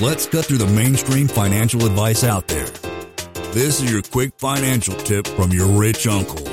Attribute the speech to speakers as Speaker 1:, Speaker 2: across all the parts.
Speaker 1: Let's cut through the mainstream financial advice out there. This is your quick financial tip from your rich uncle.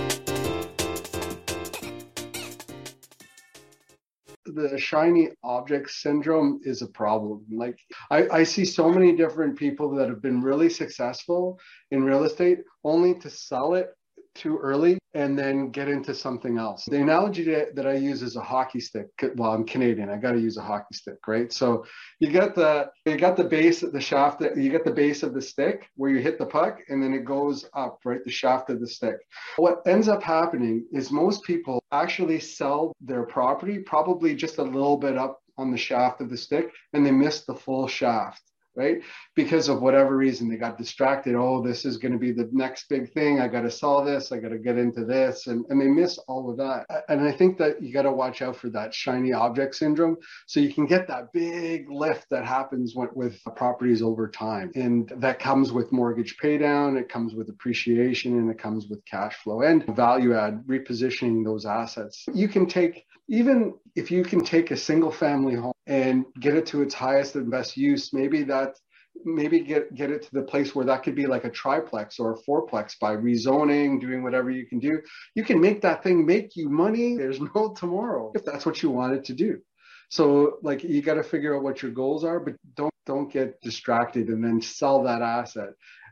Speaker 2: the shiny object syndrome is a problem. Like I, I, see so many different people that have been really successful in real estate only to sell it too early and then get into something else. The analogy that I use is a hockey stick. Well, I'm Canadian. I got to use a hockey stick, right? So you got the you got the base of the shaft. You get the base of the stick where you hit the puck, and then it goes up, right? The shaft of the stick. What ends up happening is most people actually sell their property probably just a little bit up on the shaft of the stick, and they miss the full shaft right? Because of whatever reason, they got distracted. Oh, this is going to be the next big thing. I got to sell this. I got to get into this. And, and they miss all of that. And I think that you got to watch out for that shiny object syndrome. So you can get that big lift that happens with, with properties over time. And that comes with mortgage paydown, it comes with appreciation, and it comes with cash flow and value add, repositioning those assets. You can take, even if you can take a single family home and get it to its highest and best use, maybe that maybe get get it to the place where that could be like a triplex or a fourplex by rezoning doing whatever you can do. You can make that thing make you money. There's no tomorrow if that's what you wanted to do. So like you got to figure out what your goals are but don't don't get distracted and then sell that asset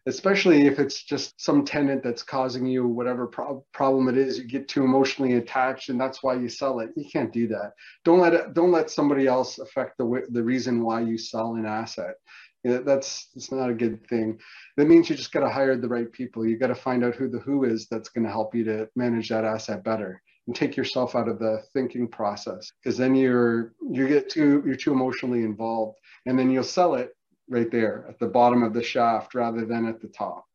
Speaker 2: especially if it's just some tenant that's causing you whatever pro- problem it is you get too emotionally attached and that's why you sell it. You can't do that. Don't let it don't let somebody else affect the the reason why you sell an asset. That's it's not a good thing. That means you just got to hire the right people. You got to find out who the who is that's going to help you to manage that asset better and take yourself out of the thinking process because then you're you get too you're too emotionally involved and then you'll sell it right there at the bottom of the shaft rather than at the top.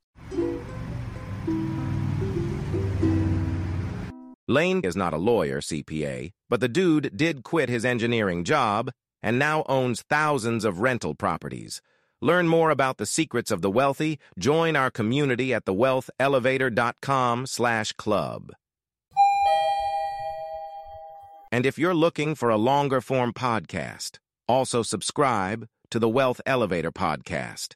Speaker 3: Lane is not a lawyer, CPA, but the dude did quit his engineering job and now owns thousands of rental properties. Learn more about the secrets of the wealthy. Join our community at thewealthelevator.com slash club. And if you're looking for a longer form podcast, also subscribe to the Wealth Elevator podcast.